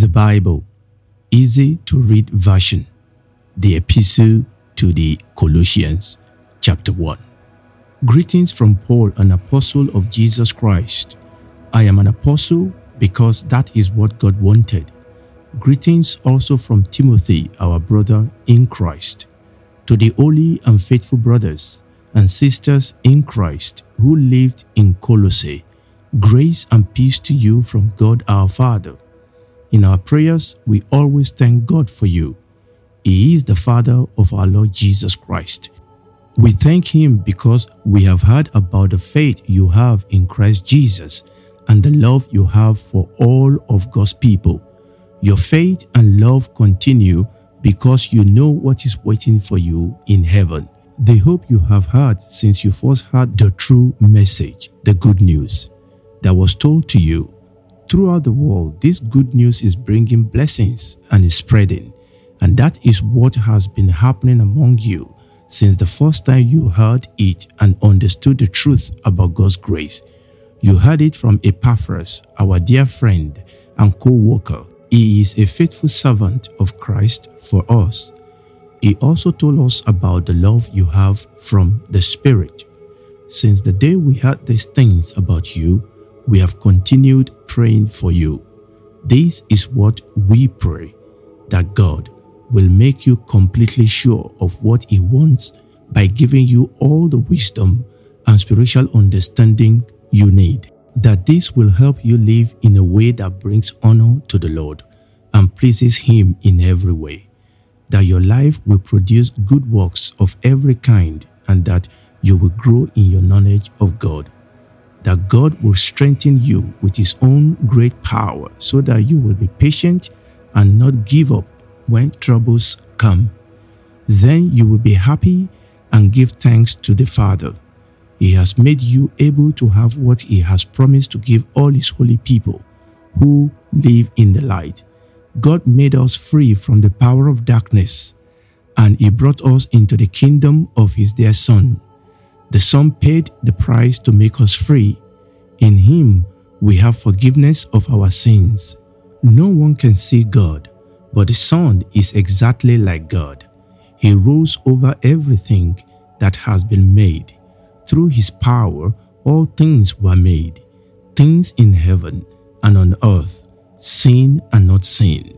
The Bible, easy to read version. The Epistle to the Colossians, chapter 1. Greetings from Paul, an apostle of Jesus Christ. I am an apostle because that is what God wanted. Greetings also from Timothy, our brother in Christ. To the holy and faithful brothers and sisters in Christ who lived in Colossae, grace and peace to you from God our Father. In our prayers, we always thank God for you. He is the Father of our Lord Jesus Christ. We thank Him because we have heard about the faith you have in Christ Jesus and the love you have for all of God's people. Your faith and love continue because you know what is waiting for you in heaven. The hope you have had since you first heard the true message, the good news that was told to you. Throughout the world, this good news is bringing blessings and is spreading. And that is what has been happening among you since the first time you heard it and understood the truth about God's grace. You heard it from Epaphras, our dear friend and co worker. He is a faithful servant of Christ for us. He also told us about the love you have from the Spirit. Since the day we heard these things about you, we have continued praying for you. This is what we pray that God will make you completely sure of what He wants by giving you all the wisdom and spiritual understanding you need. That this will help you live in a way that brings honor to the Lord and pleases Him in every way. That your life will produce good works of every kind and that you will grow in your knowledge of God that God will strengthen you with His own great power so that you will be patient and not give up when troubles come. Then you will be happy and give thanks to the Father. He has made you able to have what He has promised to give all His holy people who live in the light. God made us free from the power of darkness and He brought us into the kingdom of His dear Son. The Son paid the price to make us free. In Him, we have forgiveness of our sins. No one can see God, but the Son is exactly like God. He rules over everything that has been made. Through His power, all things were made, things in heaven and on earth, seen and not seen,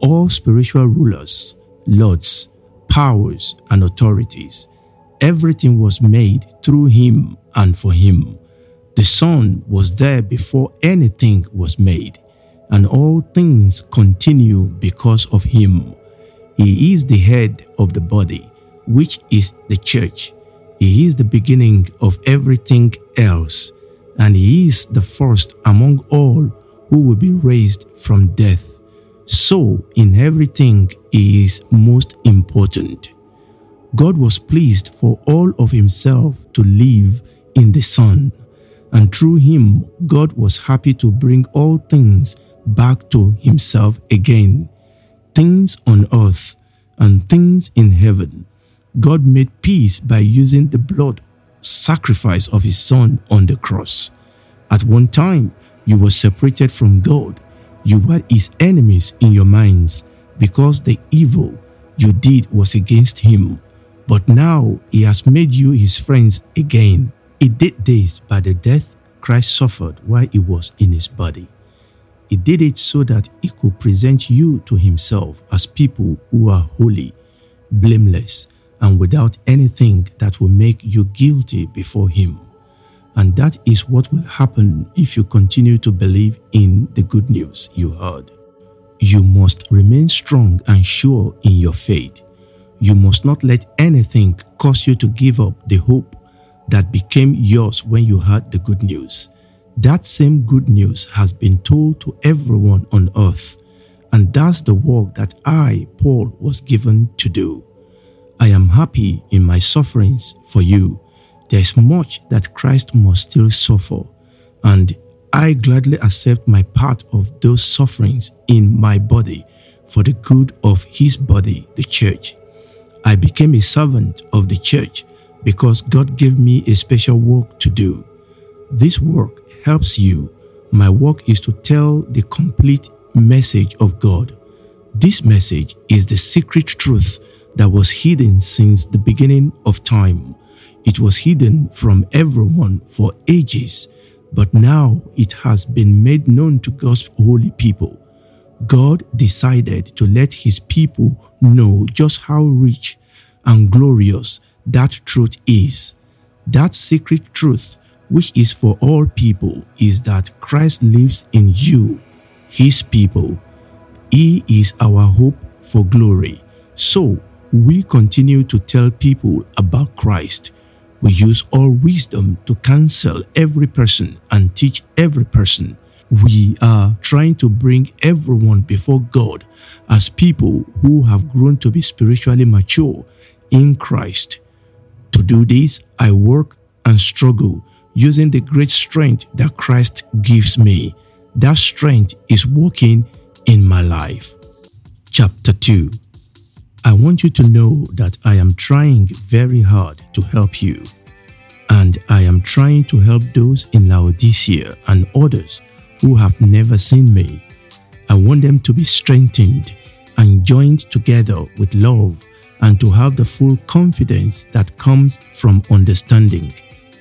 all spiritual rulers, lords, powers, and authorities Everything was made through him and for him. The Son was there before anything was made, and all things continue because of him. He is the head of the body, which is the church. He is the beginning of everything else, and he is the first among all who will be raised from death. So, in everything, he is most important. God was pleased for all of himself to live in the Son, and through him, God was happy to bring all things back to himself again things on earth and things in heaven. God made peace by using the blood sacrifice of his Son on the cross. At one time, you were separated from God. You were his enemies in your minds because the evil you did was against him. But now he has made you his friends again. He did this by the death Christ suffered while he was in his body. He did it so that he could present you to himself as people who are holy, blameless, and without anything that will make you guilty before him. And that is what will happen if you continue to believe in the good news you heard. You must remain strong and sure in your faith you must not let anything cause you to give up the hope that became yours when you heard the good news. That same good news has been told to everyone on earth, and that's the work that I, Paul, was given to do. I am happy in my sufferings for you. There is much that Christ must still suffer, and I gladly accept my part of those sufferings in my body for the good of his body, the church. I became a servant of the church because God gave me a special work to do. This work helps you. My work is to tell the complete message of God. This message is the secret truth that was hidden since the beginning of time. It was hidden from everyone for ages, but now it has been made known to God's holy people. God decided to let his people know just how rich and glorious that truth is. That secret truth, which is for all people, is that Christ lives in you, his people. He is our hope for glory. So, we continue to tell people about Christ. We use all wisdom to counsel every person and teach every person. We are trying to bring everyone before God as people who have grown to be spiritually mature in Christ. To do this, I work and struggle using the great strength that Christ gives me. That strength is working in my life. Chapter 2 I want you to know that I am trying very hard to help you. And I am trying to help those in Laodicea and others who have never seen me. I want them to be strengthened and joined together with love and to have the full confidence that comes from understanding.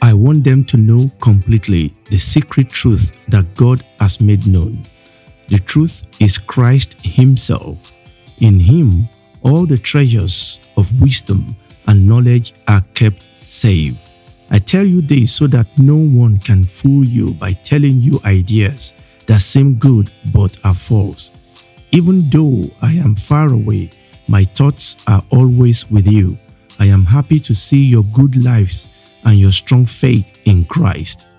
I want them to know completely the secret truth that God has made known. The truth is Christ Himself. In Him, all the treasures of wisdom and knowledge are kept safe. I tell you this so that no one can fool you by telling you ideas that seem good but are false. Even though I am far away, my thoughts are always with you. I am happy to see your good lives and your strong faith in Christ.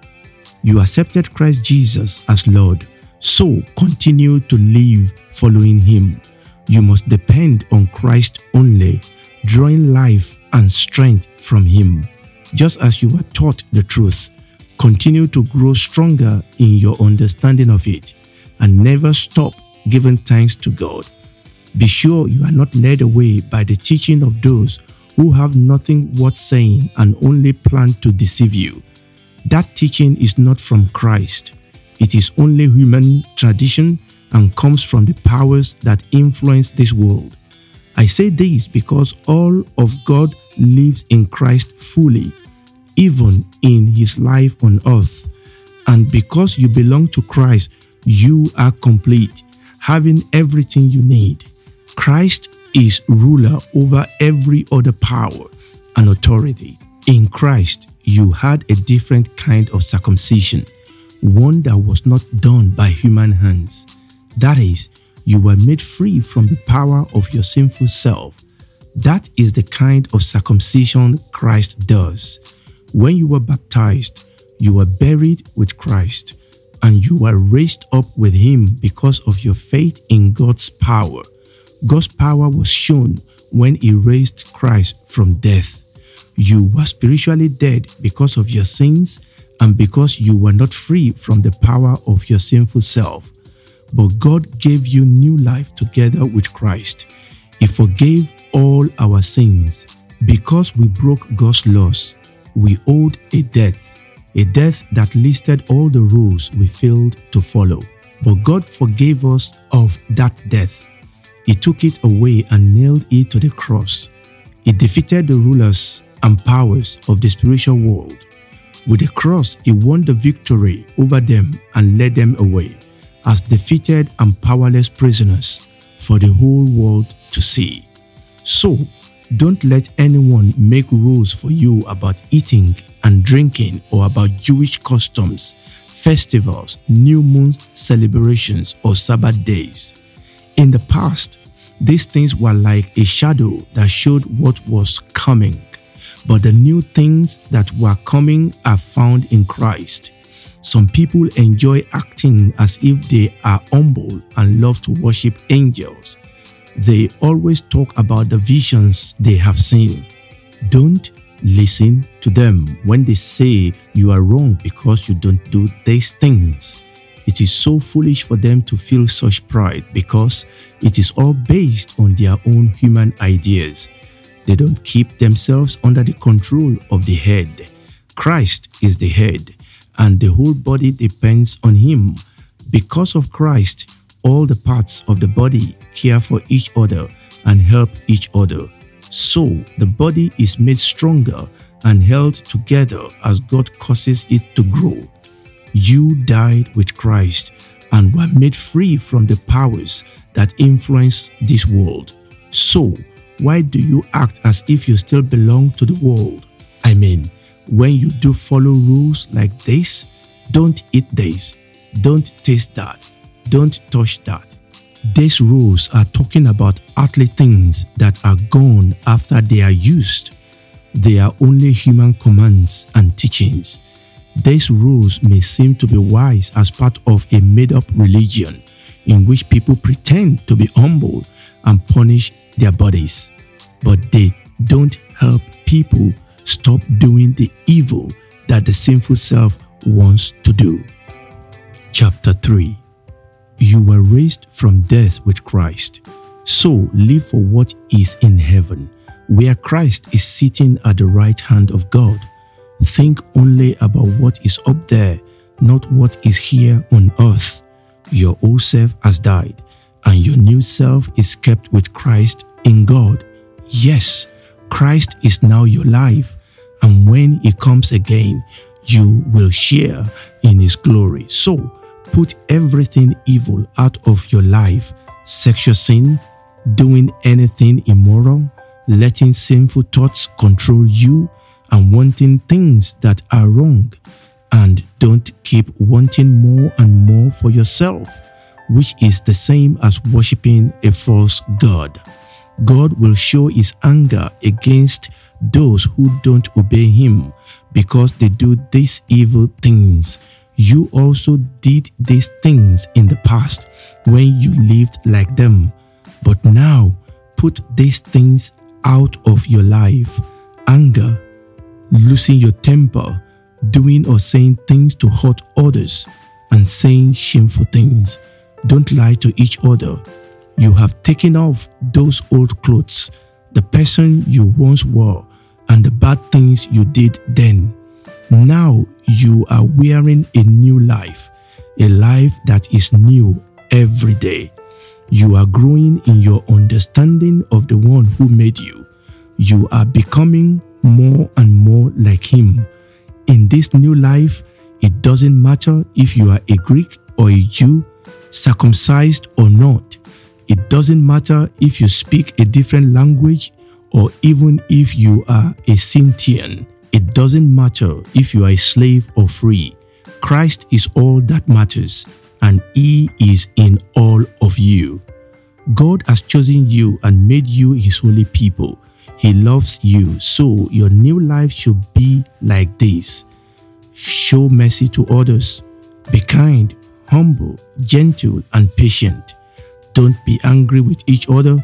You accepted Christ Jesus as Lord, so continue to live following Him. You must depend on Christ only, drawing life and strength from Him. Just as you were taught the truth, continue to grow stronger in your understanding of it and never stop giving thanks to God. Be sure you are not led away by the teaching of those who have nothing worth saying and only plan to deceive you. That teaching is not from Christ. It is only human tradition and comes from the powers that influence this world. I say this because all of God lives in Christ fully, even in his life on earth. And because you belong to Christ, you are complete, having everything you need. Christ is ruler over every other power and authority. In Christ, you had a different kind of circumcision, one that was not done by human hands. That is, you were made free from the power of your sinful self. That is the kind of circumcision Christ does. When you were baptized, you were buried with Christ and you were raised up with him because of your faith in God's power. God's power was shown when he raised Christ from death. You were spiritually dead because of your sins and because you were not free from the power of your sinful self. But God gave you new life together with Christ. He forgave all our sins. Because we broke God's laws, we owed a debt, a debt that listed all the rules we failed to follow. But God forgave us of that death. He took it away and nailed it to the cross. He defeated the rulers and powers of the spiritual world. With the cross, he won the victory over them and led them away as defeated and powerless prisoners for the whole world to see. So, don't let anyone make rules for you about eating and drinking or about Jewish customs, festivals, new moon celebrations, or Sabbath days. In the past, these things were like a shadow that showed what was coming, but the new things that were coming are found in Christ. Some people enjoy acting as if they are humble and love to worship angels. They always talk about the visions they have seen. Don't listen to them when they say you are wrong because you don't do these things. It is so foolish for them to feel such pride because it is all based on their own human ideas. They don't keep themselves under the control of the head. Christ is the head and the whole body depends on him. Because of Christ, all the parts of the body care for each other and help each other. So the body is made stronger and held together as God causes it to grow. You died with Christ and were made free from the powers that influence this world. So, why do you act as if you still belong to the world? I mean, when you do follow rules like this, don't eat this, don't taste that, don't touch that. These rules are talking about earthly things that are gone after they are used. They are only human commands and teachings. These rules may seem to be wise as part of a made up religion in which people pretend to be humble and punish their bodies, but they don't help people stop doing the evil that the sinful self wants to do. Chapter 3 You were raised from death with Christ, so live for what is in heaven, where Christ is sitting at the right hand of God. Think only about what is up there, not what is here on earth. Your old self has died, and your new self is kept with Christ in God. Yes, Christ is now your life, and when He comes again, you will share in His glory. So, put everything evil out of your life sexual sin, doing anything immoral, letting sinful thoughts control you, and wanting things that are wrong. And don't keep wanting more and more for yourself, which is the same as worshiping a false God. God will show his anger against those who don't obey him because they do these evil things. You also did these things in the past when you lived like them. But now put these things out of your life anger, losing your temper, doing or saying things to hurt others, and saying shameful things. Don't lie to each other. You have taken off those old clothes, the person you once were, and the bad things you did then. Now you are wearing a new life, a life that is new every day. You are growing in your understanding of the one who made you. You are becoming more and more like him. In this new life, it doesn't matter if you are a Greek or a Jew, circumcised or not. It doesn't matter if you speak a different language or even if you are a Scythian. It doesn't matter if you are a slave or free. Christ is all that matters, and He is in all of you. God has chosen you and made you His holy people. He loves you, so your new life should be like this. Show mercy to others. Be kind, humble, gentle, and patient. Don't be angry with each other,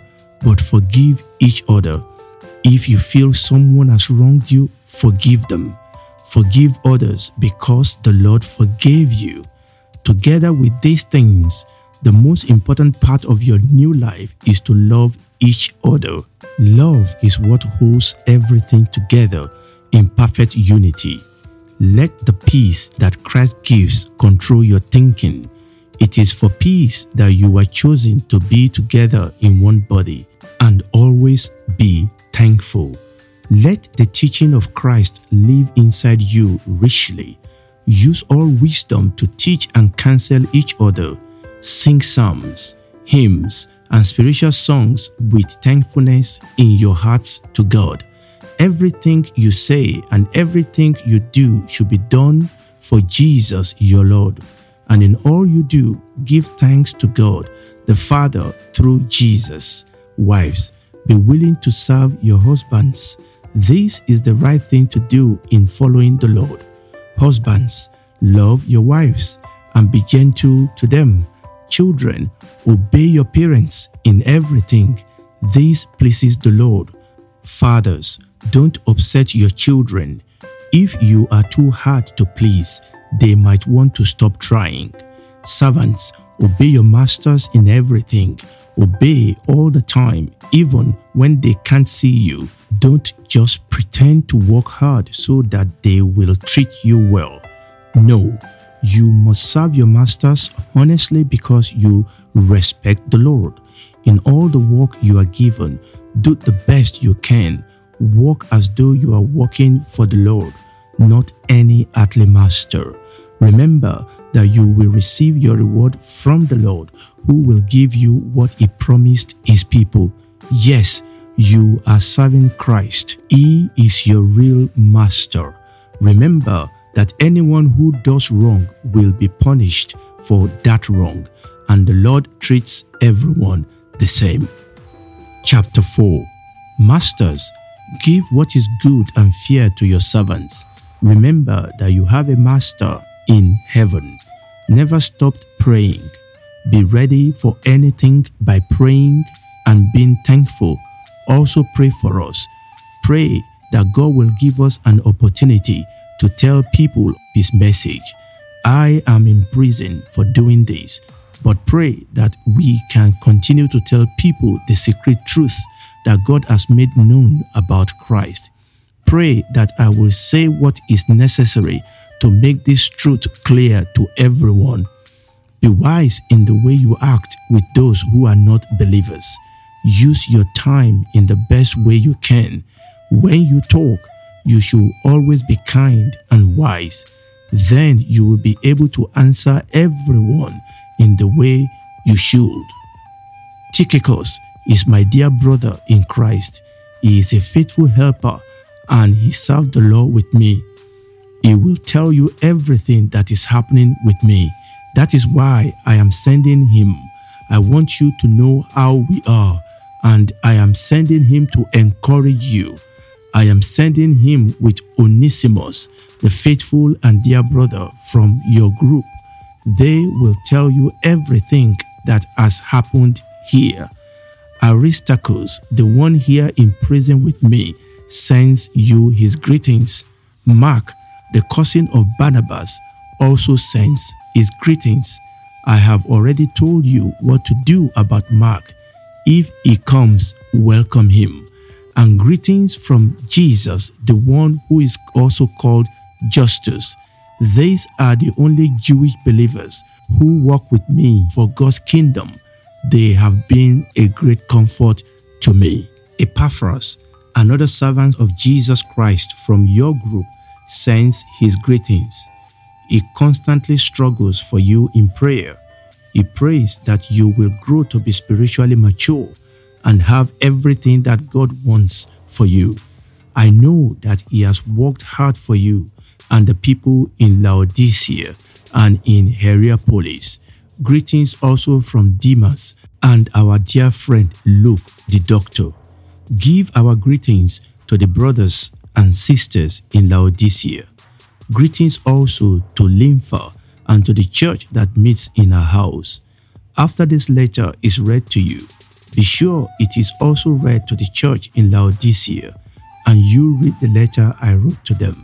but forgive each other. If you feel someone has wronged you, forgive them. Forgive others because the Lord forgave you. Together with these things, the most important part of your new life is to love each other. Love is what holds everything together in perfect unity. Let the peace that Christ gives control your thinking. It is for peace that you are chosen to be together in one body and always be thankful. Let the teaching of Christ live inside you richly. Use all wisdom to teach and counsel each other. Sing psalms, hymns, and spiritual songs with thankfulness in your hearts to God. Everything you say and everything you do should be done for Jesus your Lord. And in all you do, give thanks to God the Father through Jesus. Wives, be willing to serve your husbands. This is the right thing to do in following the Lord. Husbands, love your wives and be gentle to them. Children, obey your parents in everything. This pleases the Lord. Fathers, don't upset your children. If you are too hard to please, they might want to stop trying. Servants, obey your masters in everything. Obey all the time, even when they can't see you. Don't just pretend to work hard so that they will treat you well. No, you must serve your masters honestly because you Respect the Lord. In all the work you are given, do the best you can. Work as though you are working for the Lord, not any earthly master. Remember that you will receive your reward from the Lord, who will give you what he promised his people. Yes, you are serving Christ. He is your real master. Remember that anyone who does wrong will be punished for that wrong, and the Lord treats everyone the same. Chapter 4 Masters, give what is good and fair to your servants. Remember that you have a master in heaven. Never stop praying. Be ready for anything by praying and being thankful. Also pray for us. Pray that God will give us an opportunity to tell people his message. I am in prison for doing this, but pray that we can continue to tell people the secret truth that God has made known about Christ. Pray that I will say what is necessary to make this truth clear to everyone. Be wise in the way you act with those who are not believers. Use your time in the best way you can. When you talk, you should always be kind and wise. Then you will be able to answer everyone in the way you should. Tychicus is my dear brother in Christ. He is a faithful helper and he served the Lord with me. He will tell you everything that is happening with me. That is why I am sending him. I want you to know how we are, and I am sending him to encourage you. I am sending him with Onesimus, the faithful and dear brother from your group. They will tell you everything that has happened here. Aristarchus, the one here in prison with me, sends you his greetings. Mark, the cousin of Barnabas, also sends his greetings. I have already told you what to do about Mark. If he comes, welcome him and greetings from Jesus, the one who is also called Justus. These are the only Jewish believers who work with me for God's kingdom. They have been a great comfort to me. Epaphras, another servant of Jesus Christ from your group, sends his greetings. He constantly struggles for you in prayer. He prays that you will grow to be spiritually mature and have everything that God wants for you. I know that He has worked hard for you and the people in Laodicea and in Hierapolis. Greetings also from Demas and our dear friend Luke, the doctor. Give our greetings to the brothers and sisters in Laodicea. Greetings also to Nympha and to the church that meets in her house. After this letter is read to you, be sure it is also read to the church in Laodicea, and you read the letter I wrote to them.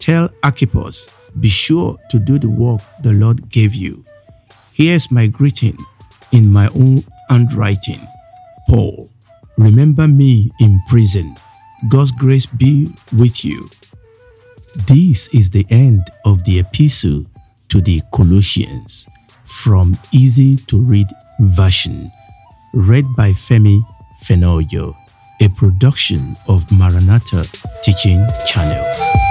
Tell Archippus, be sure to do the work the Lord gave you. Here's my greeting in my own handwriting. Paul, remember me in prison. God's grace be with you. This is the end of the epistle to the Colossians from easy to read version read by Femi Fenoyo, a production of Maranatha Teaching Channel.